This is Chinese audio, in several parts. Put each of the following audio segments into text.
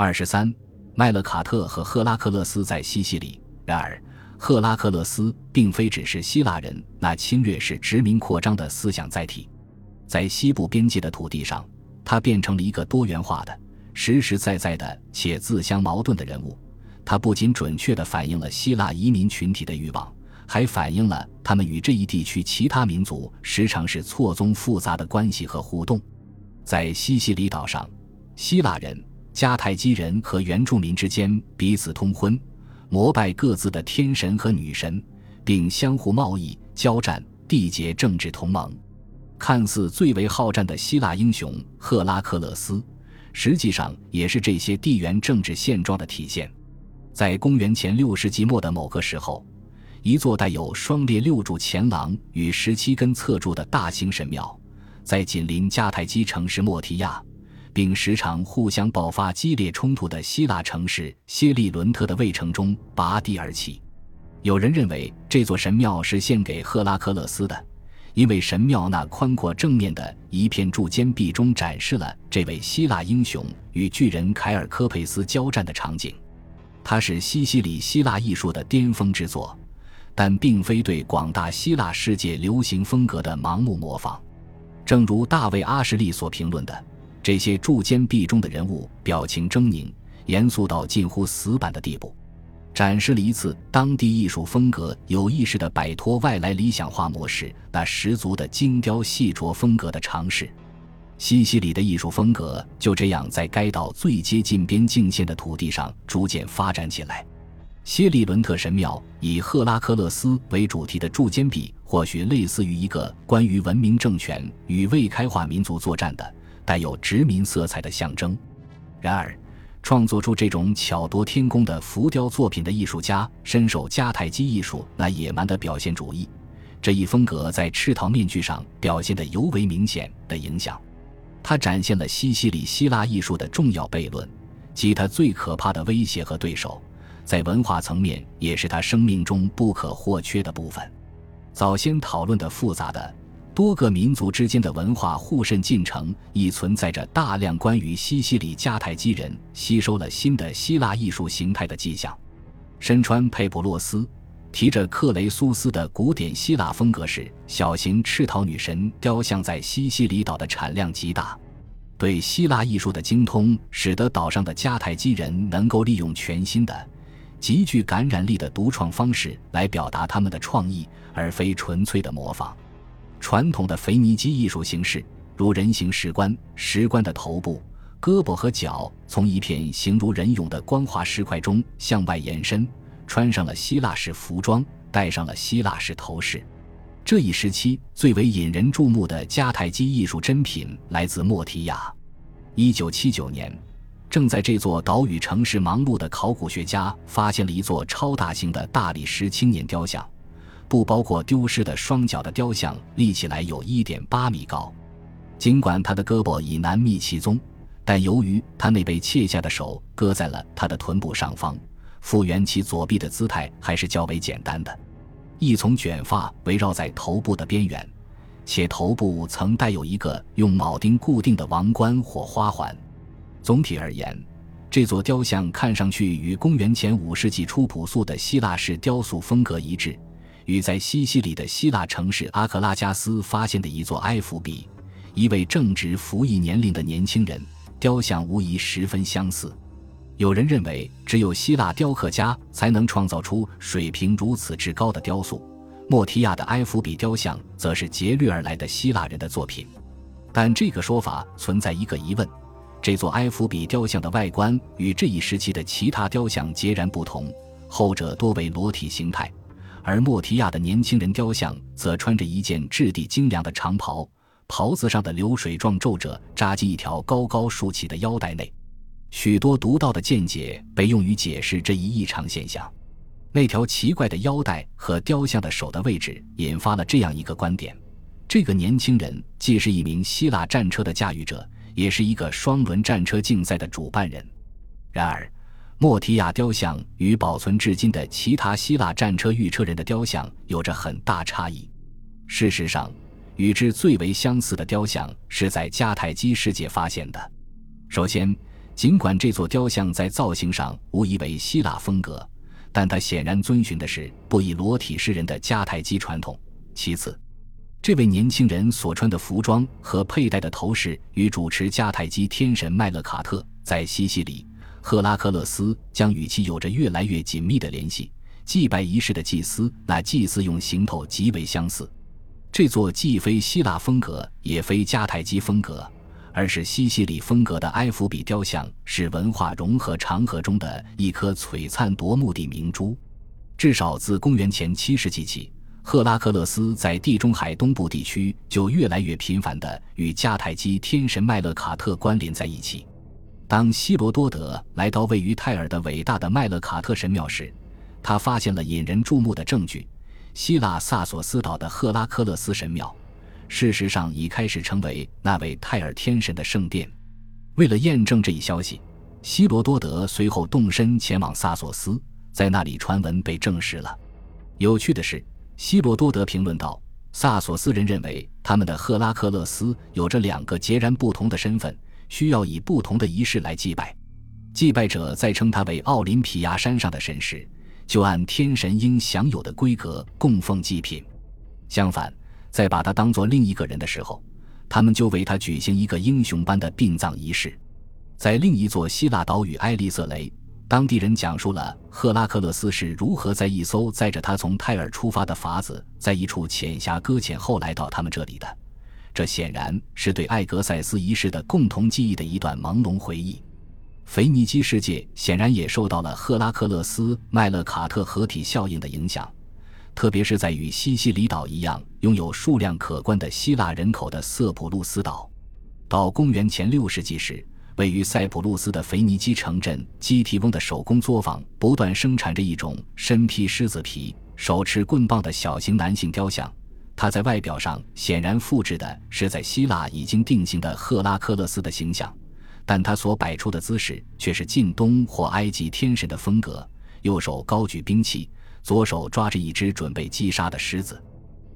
二十三，麦勒卡特和赫拉克勒斯在西西里。然而，赫拉克勒斯并非只是希腊人那侵略式殖民扩张的思想载体，在西部边界的土地上，他变成了一个多元化的、实实在在的且自相矛盾的人物。他不仅准确地反映了希腊移民群体的欲望，还反映了他们与这一地区其他民族时常是错综复杂的关系和互动。在西西里岛上，希腊人、迦太基人和原住民之间彼此通婚。膜拜各自的天神和女神，并相互贸易、交战、缔结政治同盟。看似最为好战的希腊英雄赫拉克勒斯，实际上也是这些地缘政治现状的体现。在公元前六世纪末的某个时候，一座带有双列六柱前廊与十七根侧柱的大型神庙，在紧邻迦太基城市莫提亚。并时常互相爆发激烈冲突的希腊城市谢利伦特的卫城中拔地而起。有人认为这座神庙是献给赫拉克勒斯的，因为神庙那宽阔正面的一片柱间壁中展示了这位希腊英雄与巨人凯尔科佩斯交战的场景。它是西西里希腊艺术的巅峰之作，但并非对广大希腊世界流行风格的盲目模仿。正如大卫·阿什利所评论的。这些柱间壁中的人物表情狰狞、严肃到近乎死板的地步，展示了一次当地艺术风格有意识地摆脱外来理想化模式那十足的精雕细琢风格的尝试。西西里的艺术风格就这样在该岛最接近边境线的土地上逐渐发展起来。谢利伦特神庙以赫拉克勒斯为主题的柱间壁，或许类似于一个关于文明政权与未开化民族作战的。带有殖民色彩的象征。然而，创作出这种巧夺天工的浮雕作品的艺术家深受迦太基艺术那野蛮的表现主义这一风格在赤陶面具上表现得尤为明显的影响。它展现了西西里希腊艺术的重要悖论，即它最可怕的威胁和对手，在文化层面也是他生命中不可或缺的部分。早先讨论的复杂的。多个民族之间的文化互渗进程，亦存在着大量关于西西里迦太基人吸收了新的希腊艺术形态的迹象。身穿佩普洛斯、提着克雷苏斯的古典希腊风格式小型赤陶女神雕像，在西西里岛的产量极大。对希腊艺术的精通，使得岛上的迦太基人能够利用全新的、极具感染力的独创方式来表达他们的创意，而非纯粹的模仿。传统的腓尼基艺术形式，如人形石棺，石棺的头部、胳膊和脚从一片形如人俑的光滑石块中向外延伸，穿上了希腊式服装，戴上了希腊式头饰。这一时期最为引人注目的迦太基艺术珍品来自莫提亚。一九七九年，正在这座岛屿城市忙碌的考古学家发现了一座超大型的大理石青年雕像。不包括丢失的双脚的雕像，立起来有一点八米高。尽管他的胳膊已难觅其踪，但由于他那被切下的手搁在了他的臀部上方，复原其左臂的姿态还是较为简单的。一丛卷发围绕在头部的边缘，且头部曾带有一个用铆钉固定的王冠或花环。总体而言，这座雕像看上去与公元前五世纪初朴素的希腊式雕塑风格一致。与在西西里的希腊城市阿克拉加斯发现的一座埃弗比，一位正值服役年龄的年轻人雕像，无疑十分相似。有人认为，只有希腊雕刻家才能创造出水平如此之高的雕塑。莫提亚的埃弗比雕像则是劫掠而来的希腊人的作品。但这个说法存在一个疑问：这座埃弗比雕像的外观与这一时期的其他雕像截然不同，后者多为裸体形态。而莫提亚的年轻人雕像则穿着一件质地精良的长袍，袍子上的流水状皱褶扎进一条高高竖起的腰带内。许多独到的见解被用于解释这一异常现象。那条奇怪的腰带和雕像的手的位置引发了这样一个观点：这个年轻人既是一名希腊战车的驾驭者，也是一个双轮战车竞赛的主办人。然而。莫提亚雕像与保存至今的其他希腊战车御车人的雕像有着很大差异。事实上，与之最为相似的雕像是在迦太基世界发现的。首先，尽管这座雕像在造型上无疑为希腊风格，但它显然遵循的是不以裸体示人的迦太基传统。其次，这位年轻人所穿的服装和佩戴的头饰与主持迦太基天神麦勒卡特在西西里，赫拉克勒斯将与其有着越来越紧密的联系。祭拜仪式的祭司，那祭祀用行头极为相似。这座既非希腊风格，也非迦太基风格。而是西西里风格的埃弗比雕像，是文化融合长河中的一颗璀璨夺目的明珠。至少自公元前七世纪起，赫拉克勒斯在地中海东部地区就越来越频繁地与迦太基天神麦勒卡特关联在一起。当希罗多德来到位于泰尔的伟大的麦勒卡特神庙时，他发现了引人注目的证据：希腊萨索斯岛的赫拉克勒斯神庙。事实上已开始成为那位泰尔天神的圣殿。为了验证这一消息，希罗多德随后动身前往萨索斯，在那里传闻被证实了。有趣的是，希罗多德评论道：“萨索斯人认为他们的赫拉克勒斯有着两个截然不同的身份，需要以不同的仪式来祭拜。祭拜者在称他为奥林匹亚山上的神时，就按天神应享有的规格供奉祭品。相反。”在把他当作另一个人的时候，他们就为他举行一个英雄般的殡葬仪式。在另一座希腊岛屿埃利瑟雷，当地人讲述了赫拉克勒斯是如何在一艘载着他从泰尔出发的筏子，在一处浅峡搁浅后来到他们这里的。这显然是对艾格塞斯一世的共同记忆的一段朦胧回忆。腓尼基世界显然也受到了赫拉克勒斯麦勒卡特合体效应的影响。特别是在与西西里岛一样拥有数量可观的希腊人口的色普路斯岛，到公元前六世纪时，位于塞浦路斯的腓尼基城镇基提翁的手工作坊不断生产着一种身披狮子皮、手持棍棒的小型男性雕像。它在外表上显然复制的是在希腊已经定型的赫拉克勒斯的形象，但他所摆出的姿势却是近东或埃及天神的风格，右手高举兵器。左手抓着一只准备击杀的狮子，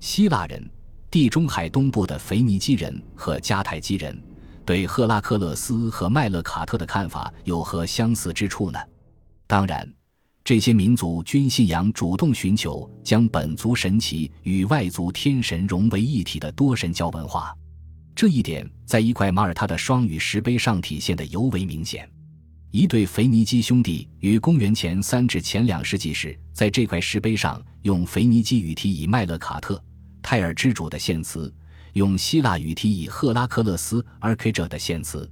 希腊人、地中海东部的腓尼基人和迦太基人对赫拉克勒斯和麦勒卡特的看法有何相似之处呢？当然，这些民族均信仰主动寻求将本族神奇与外族天神融为一体的多神教文化，这一点在一块马耳他的双语石碑上体现得尤为明显。一对腓尼基兄弟于公元前三至前两世纪时，在这块石碑上用腓尼基语体以麦勒卡特泰尔之主的献词，用希腊语体以赫拉克勒斯 （Archer） 的献词。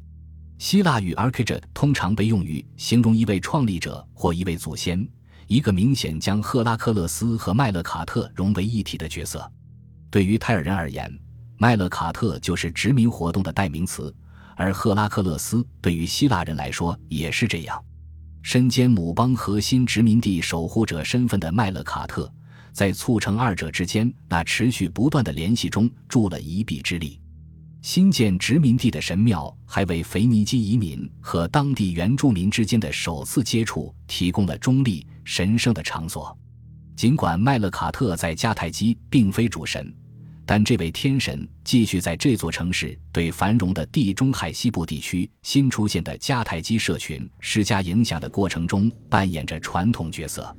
希腊语 archer 通常被用于形容一位创立者或一位祖先，一个明显将赫拉克勒斯和麦勒卡特融为一体的角色。对于泰尔人而言，麦勒卡特就是殖民活动的代名词。而赫拉克勒斯对于希腊人来说也是这样。身兼母邦核心殖民地守护者身份的麦勒卡特，在促成二者之间那持续不断的联系中助了一臂之力。新建殖民地的神庙还为腓尼基移民和当地原住民之间的首次接触提供了中立神圣的场所。尽管麦勒卡特在迦太基并非主神。但这位天神继续在这座城市对繁荣的地中海西部地区新出现的迦太基社群施加影响的过程中扮演着传统角色。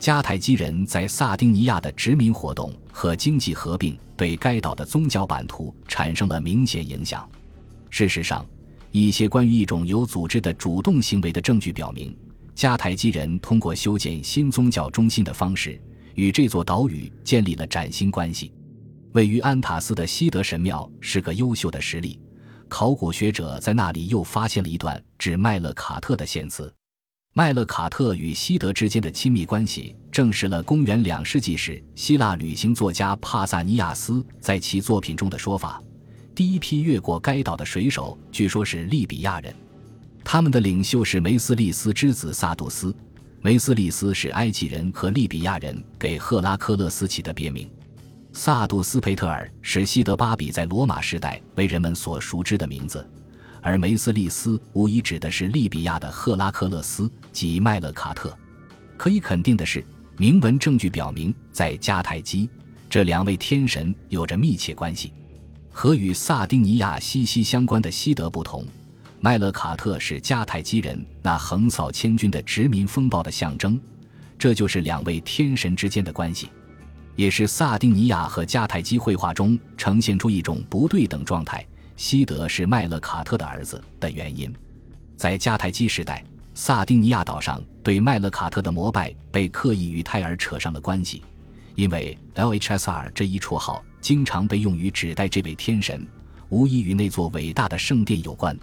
迦太基人在萨丁尼亚的殖民活动和经济合并对该岛的宗教版图产生了明显影响。事实上，一些关于一种有组织的主动行为的证据表明，迦太基人通过修建新宗教中心的方式与这座岛屿建立了崭新关系。位于安塔斯的西德神庙是个优秀的实例。考古学者在那里又发现了一段指麦勒卡特的献词。麦勒卡特与西德之间的亲密关系，证实了公元两世纪时希腊旅行作家帕萨尼亚斯在其作品中的说法：第一批越过该岛的水手，据说是利比亚人，他们的领袖是梅斯利斯之子萨杜斯。梅斯利斯是埃及人和利比亚人给赫拉克勒斯起的别名。萨杜斯佩特尔是西德巴比在罗马时代为人们所熟知的名字，而梅斯利斯无疑指的是利比亚的赫拉克勒斯及麦勒卡特。可以肯定的是，铭文证据表明，在迦太基，这两位天神有着密切关系。和与萨丁尼亚息息相关的西德不同，麦勒卡特是迦太基人那横扫千军的殖民风暴的象征，这就是两位天神之间的关系，也是萨丁尼亚和迦太基绘画中呈现出一种不对等状态。西德是麦勒卡特的儿子的原因，在迦太基时代，萨丁尼亚岛上对麦勒卡特的膜拜被刻意与泰尔扯上了关系，因为 LHSR 这一绰号经常被用于指代这位天神，无疑与那座伟大的圣殿有关。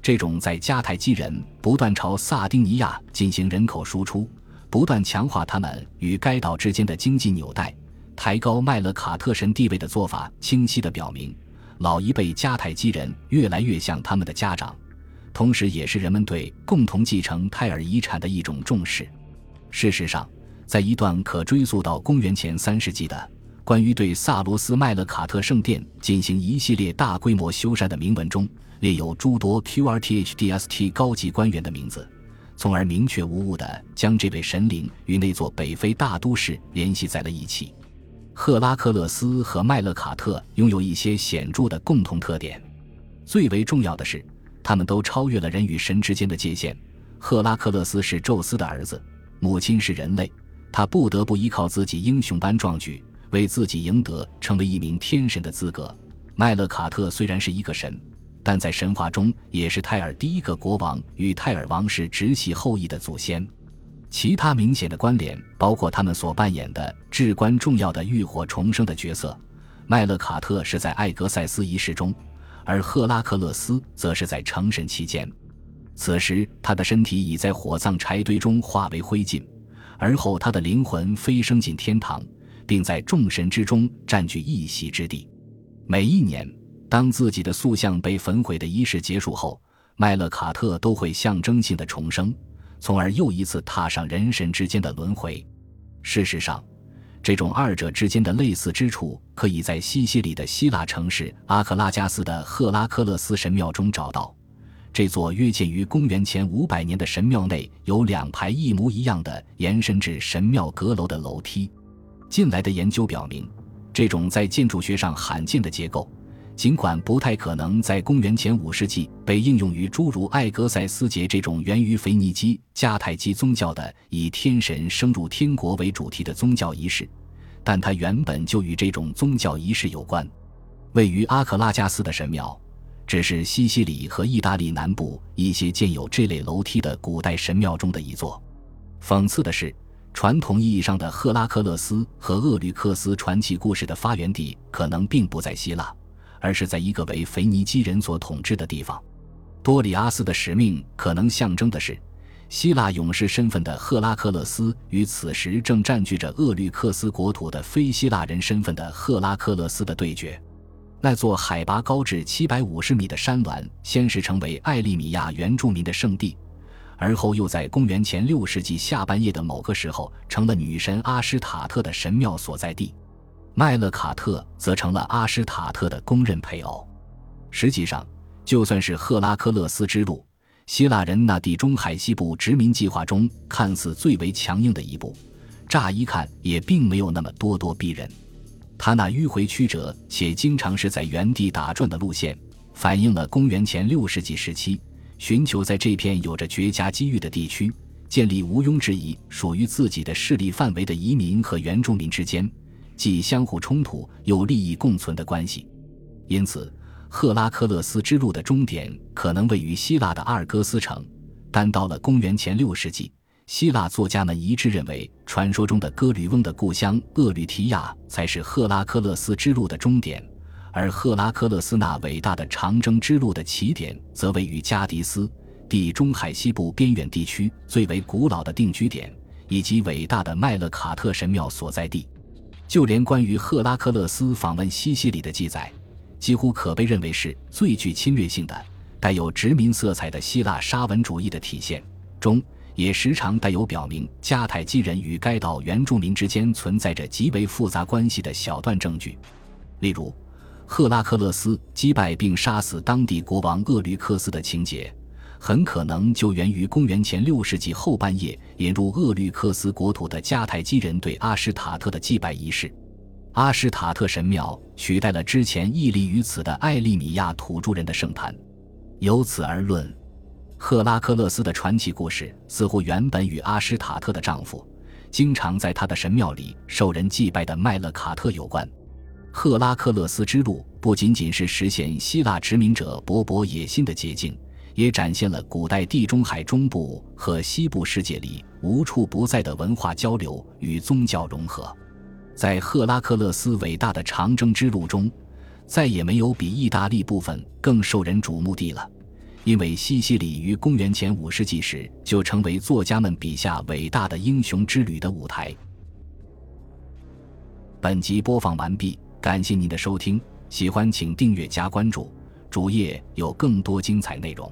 这种在迦太基人不断朝萨丁尼亚进行人口输出，不断强化他们与该岛之间的经济纽带，抬高麦勒卡特神地位的做法，清晰地表明，老一辈迦太基人越来越像他们的家长，同时也是人们对共同继承泰尔遗产的一种重视。事实上，在一段可追溯到公元前三世纪的关于对萨罗斯麦勒卡特圣殿进行一系列大规模修缮的铭文中。列有诸多 QRTHDST 高级官员的名字，从而明确无误地将这位神灵与那座北非大都市联系在了一起。赫拉克勒斯和麦勒卡特拥有一些显著的共同特点，最为重要的是，他们都超越了人与神之间的界限。赫拉克勒斯是宙斯的儿子，母亲是人类，他不得不依靠自己英雄般壮举，为自己赢得成为一名天神的资格。麦勒卡特虽然是一个神。但在神话中，也是泰尔第一个国王与泰尔王室直系后裔的祖先。其他明显的关联包括他们所扮演的至关重要的浴火重生的角色。麦勒卡特是在艾格塞斯仪式中，而赫拉克勒斯则是在成神期间。此时，他的身体已在火葬柴堆中化为灰烬，而后他的灵魂飞升进天堂，并在众神之中占据一席之地。每一年。当自己的塑像被焚毁的仪式结束后，麦勒卡特都会象征性的重生，从而又一次踏上人神之间的轮回。事实上，这种二者之间的类似之处，可以在西西里的希腊城市阿克拉加斯的赫拉克勒斯神庙中找到。这座约建于公元前五百年的神庙内有两排一模一样的延伸至神庙阁楼的楼梯。近来的研究表明，这种在建筑学上罕见的结构。尽管不太可能在公元前五世纪被应用于诸如艾格塞斯节这种源于腓尼基、迦太基宗教的以天神升入天国为主题的宗教仪式，但它原本就与这种宗教仪式有关。位于阿克拉加斯的神庙，只是西西里和意大利南部一些建有这类楼梯的古代神庙中的一座。讽刺的是，传统意义上的赫拉克勒斯和厄吕克斯传奇故事的发源地可能并不在希腊。而是在一个为腓尼基人所统治的地方，多里阿斯的使命可能象征的是希腊勇士身份的赫拉克勒斯与此时正占据着厄律克斯国土的非希腊人身份的赫拉克勒斯的对决。那座海拔高至七百五十米的山峦，先是成为艾利米亚原住民的圣地，而后又在公元前六世纪下半叶的某个时候，成了女神阿什塔特的神庙所在地。麦勒卡特则成了阿什塔特的公认配偶。实际上，就算是赫拉克勒斯之路，希腊人那地中海西部殖民计划中看似最为强硬的一步，乍一看也并没有那么咄咄逼人。他那迂回曲折且经常是在原地打转的路线，反映了公元前六世纪时期寻求在这片有着绝佳机遇的地区建立毋庸置疑属于自己的势力范围的移民和原住民之间。既相互冲突又利益共存的关系，因此赫拉克勒斯之路的终点可能位于希腊的阿尔戈斯城。但到了公元前六世纪，希腊作家们一致认为，传说中的哥吕翁的故乡厄吕提亚才是赫拉克勒斯之路的终点，而赫拉克勒斯那伟大的长征之路的起点则位于加迪斯，地中海西部边远地区最为古老的定居点，以及伟大的麦勒卡特神庙所在地。就连关于赫拉克勒斯访问西西里的记载，几乎可被认为是最具侵略性的、带有殖民色彩的希腊沙文主义的体现。中也时常带有表明迦太基人与该岛原住民之间存在着极为复杂关系的小段证据，例如赫拉克勒斯击败并杀死当地国王厄律克斯的情节。很可能就源于公元前六世纪后半叶引入厄律克斯国土的迦太基人对阿什塔特的祭拜仪式。阿什塔特神庙取代了之前屹立于此的艾利米亚土著人的圣坛。由此而论，赫拉克勒斯的传奇故事似乎原本与阿什塔特的丈夫，经常在他的神庙里受人祭拜的麦勒卡特有关。赫拉克勒斯之路不仅仅是实现希腊殖民者勃勃野心的捷径，也展现了古代地中海中部和西部世界里无处不在的文化交流与宗教融合。在赫拉克勒斯伟大的长征之路中，再也没有比意大利部分更受人瞩目的了，因为西西里于公元前五世纪时就成为作家们笔下伟大的英雄之旅的舞台。本集播放完毕。感谢您的收听，喜欢请订阅加关注，主页有更多精彩内容。